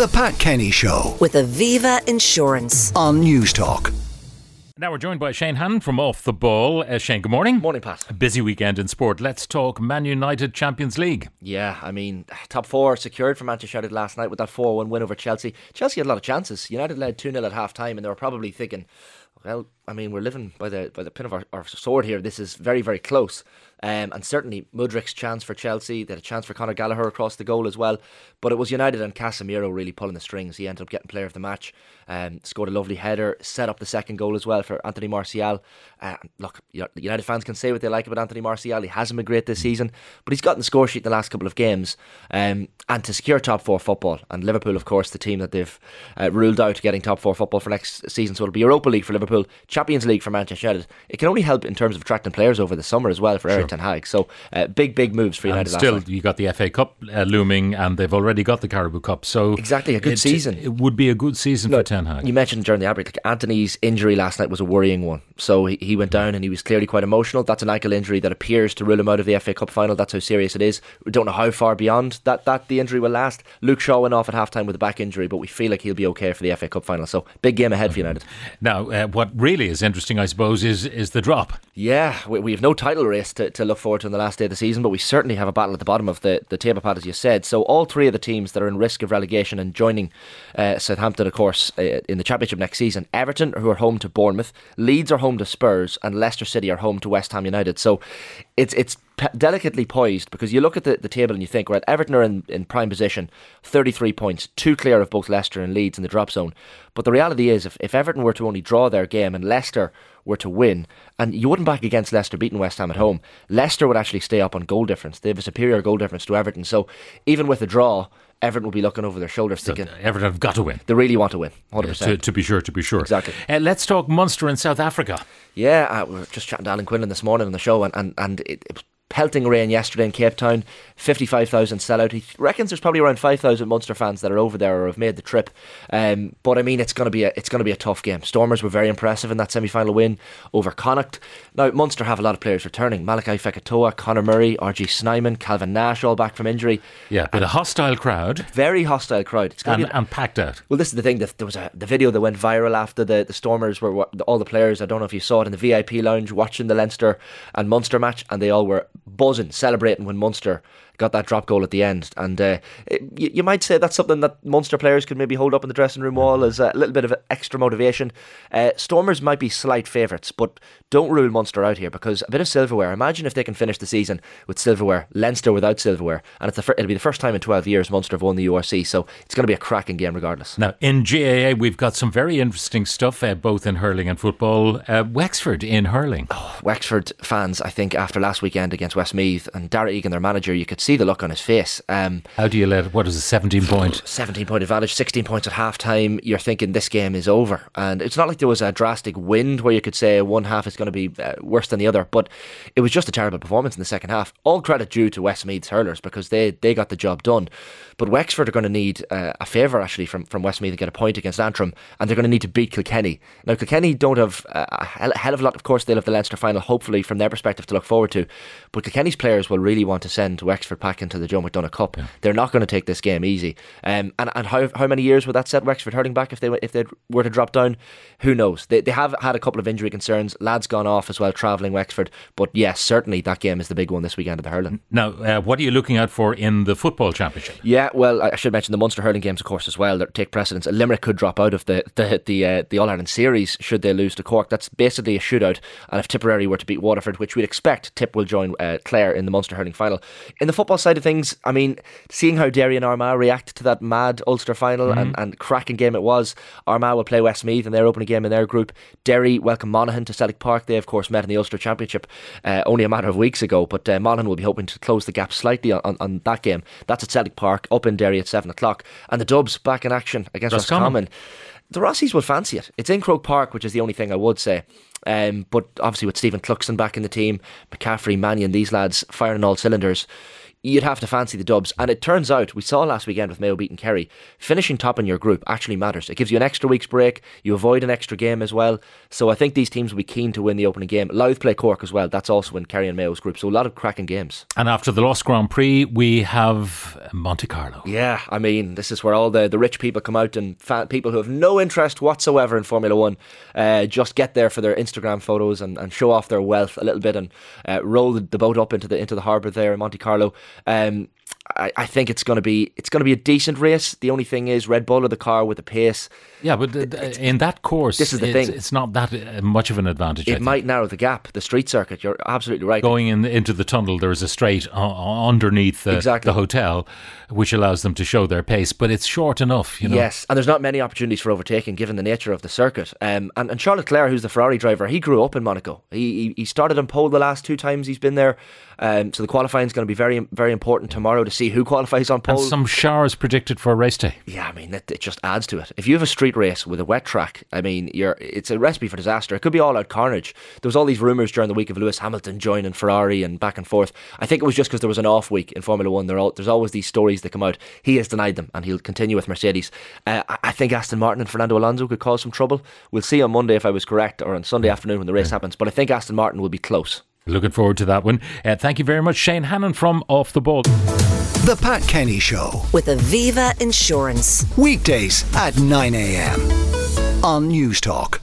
The Pat Kenny Show with Aviva Insurance. on Newstalk. Now we're joined by Shane Hannon from Off the Ball. Uh, Shane, good morning. Morning, Pat. A busy weekend in sport. Let's talk Man United Champions League. Yeah, I mean, top four secured for Manchester United last night with that 4 1 win over Chelsea. Chelsea had a lot of chances. United led 2 0 at half time, and they were probably thinking, well, I mean, we're living by the by the pin of our, our sword here. This is very, very close. Um, and certainly Mudryk's chance for Chelsea. They had a chance for Conor Gallagher across the goal as well. But it was United and Casemiro really pulling the strings. He ended up getting player of the match. Um, scored a lovely header, set up the second goal as well for Anthony Martial. Uh, look, United fans can say what they like about Anthony Martial. He hasn't been great this season, but he's gotten the score sheet in the last couple of games. Um, and to secure top four football, and Liverpool, of course, the team that they've uh, ruled out getting top four football for next season. So it'll be Europa League for Liverpool, League for Manchester United. It can only help in terms of attracting players over the summer as well for Erik Ten Hag. So uh, big, big moves for United. And still, you got the FA Cup uh, looming, and they've already got the Carabao Cup. So Exactly, a good it, season. It would be a good season for Ten Hag. You mentioned during the outbreak, like Antony's injury last night was a worrying one. So he, he went down and he was clearly quite emotional. That's an ankle injury that appears to rule him out of the FA Cup final. That's how serious it is. We don't know how far beyond that, that the injury will last. Luke Shaw went off at halftime with a back injury, but we feel like he'll be okay for the FA Cup final. So big game ahead for United. Now, uh, what really is interesting, I suppose, is is the drop. Yeah, we, we have no title race to, to look forward to in the last day of the season, but we certainly have a battle at the bottom of the, the table, Pat, as you said. So all three of the teams that are in risk of relegation and joining uh, Southampton, of course, uh, in the Championship next season, Everton, who are home to Bournemouth, Leeds are home to Spurs, and Leicester City are home to West Ham United. So it's it's delicately poised because you look at the, the table and you think, right, Everton are in, in prime position, 33 points, two clear of both Leicester and Leeds in the drop zone. But the reality is, if, if Everton were to only draw their game and Leicester were to win, and you wouldn't back against Leicester beating West Ham at home, Leicester would actually stay up on goal difference. They have a superior goal difference to Everton. So even with a draw, Everton will be looking over their shoulders So thinking Everton have got to win. they really want to win, 100%. To, to be sure, to be sure. Exactly. Uh, let's talk Munster in South Africa. Yeah, uh, we were just chatting to Alan Quinlan this morning on the show, and, and, and it, it was pelting rain yesterday in Cape Town. 55,000 sellout. He reckons there's probably around 5,000 Munster fans that are over there or have made the trip. Um, but I mean, it's going to be a it's going to be a tough game. Stormers were very impressive in that semi final win over Connacht. Now Munster have a lot of players returning: Malakai Fekitoa, Conor Murray, RG Snyman, Calvin Nash, all back from injury. Yeah, but a hostile crowd Very hostile crowd. It's going and, to be and packed out. well, this is the thing. That there was a the video that went viral after the, the Stormers were all the players. I don't know if you saw it in the VIP lounge watching the Leinster and Munster match, and they all were buzzing, celebrating when Munster got that drop goal at the end. And uh, it, you, you might say that's something that Munster players could maybe hold up in the dressing room wall as a little bit of extra motivation. Uh, Stormers might be slight favourites, but don't rule Munster out here because a bit of silverware. Imagine if they can finish the season with silverware, Leinster without silverware, and it's the fir- it'll be the first time in 12 years Munster have won the URC. So it's going to be a cracking game regardless. Now, in GAA, we've got some very interesting stuff, uh, both in hurling and football. Uh, Wexford in hurling. Wexford fans, I think, after last weekend against Westmeath and Darragh Egan, their manager, you could see the look on his face. Um, How do you let, what is it, 17 point? 17 point advantage, 16 points at half time. You're thinking this game is over. And it's not like there was a drastic wind where you could say one half is going to be uh, worse than the other, but it was just a terrible performance in the second half. All credit due to Westmeath's hurlers because they, they got the job done. But Wexford are going to need uh, a favour actually from, from Westmeath to get a point against Antrim, and they're going to need to beat Kilkenny. Now, Kilkenny don't have uh, a hell, hell of a lot, of course, they'll have the Leinster final, hopefully, from their perspective to look forward to. But Kilkenny's players will really want to send Wexford back into the Joe McDonagh Cup. They're not going to take this game easy. Um, and and how, how many years would that set Wexford hurting back if they if they were to drop down? Who knows? They, they have had a couple of injury concerns. Lads gone off as well, travelling Wexford. But yes, certainly that game is the big one this weekend at the hurling. Now, uh, what are you looking out for in the football championship? Yeah, well, I should mention the Munster hurling games, of course, as well. That take precedence. Limerick could drop out of the the the, uh, the All Ireland series should they lose to Cork. That's basically a shootout. And if Tipperary were to beat Waterford, which we'd expect, Tip will join uh, Clare in the Munster hurling final. In the football side of things, I mean, seeing how Derry and Armagh react to that mad Ulster final and, and cracking game it was. Armagh will play Westmeath in their opening game in their group. Derry welcome Monaghan to Celtic Park. They, of course, met in the Ulster Championship uh, only a matter of weeks ago, but uh, Monaghan will be hoping to close the gap slightly on, on, on that game. That's at Celtic Park, up in Derry at 7 o'clock. And the Dubs back in action against Roscommon. Roscommon. The Rossies will fancy it. It's in Croke Park, which is the only thing I would say. Um, but obviously, with Stephen Cluxton back in the team, McCaffrey, Mannion, these lads firing all cylinders, you'd have to fancy the dubs. And it turns out, we saw last weekend with Mayo beating Kerry, finishing top in your group actually matters. It gives you an extra week's break, you avoid an extra game as well. So I think these teams will be keen to win the opening game. Louth play Cork as well. That's also in Kerry and Mayo's group. So a lot of cracking games. And after the lost Grand Prix, we have Monte Carlo. Yeah, I mean, this is where all the, the rich people come out and fa- people who have no interest whatsoever in Formula One uh, just get there for their Instagram photos and, and show off their wealth a little bit and uh, roll the, the boat up into the into the harbour there in Monte Carlo. Um, I, I think it's going to be it's going to be a decent race. The only thing is Red Bull are the car with the pace. Yeah, but in that course, This is the it's, thing. It's not that uh, much of an advantage. It might narrow the gap. The street circuit. You're absolutely right. Going in into the tunnel, there is a straight uh, uh, underneath the, Exactly. the hotel, which allows them to show their pace, but it's short enough. You know. Yes, and there's not many opportunities for overtaking given the nature of the circuit. Um, and, and Charles Leclerc, who's the Ferrari driver, he grew up in Monaco. He he, he started on pole the last two times he's been there. Um, so the qualifying is going to be very very important tomorrow to see who qualifies on pole. And some showers predicted for race day. Yeah, I mean it, it just adds to it. If you have a street race with a wet track, I mean, you're it's a recipe for disaster. It could be all out carnage. There was all these rumours during the week of Lewis Hamilton joining Ferrari and back and forth. I think it was just because there was an off week in Formula One. All, there's always these stories that come out. He has denied them, and he'll continue with Mercedes. Uh, I think Aston Martin and Fernando Alonso could cause some trouble. We'll see on Monday if I was correct, or on Sunday afternoon when the race happens. But I think Aston Martin will be close. Looking forward to that one. Uh, thank you very much, Shane Hannon from Off the Ball. The Pat Kenny Show. with Aviva Insurance. Weekdays at 9 a.m. on Newstalk.